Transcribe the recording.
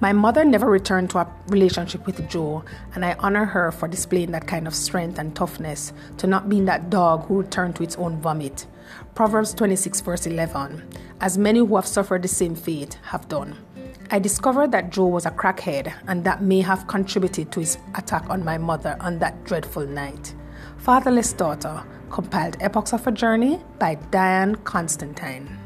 My mother never returned to a relationship with Joe, and I honor her for displaying that kind of strength and toughness to not being that dog who returned to its own vomit. Proverbs 26, verse 11 As many who have suffered the same fate have done. I discovered that Joe was a crackhead, and that may have contributed to his attack on my mother on that dreadful night. Fatherless Daughter, compiled Epochs of a Journey by Diane Constantine.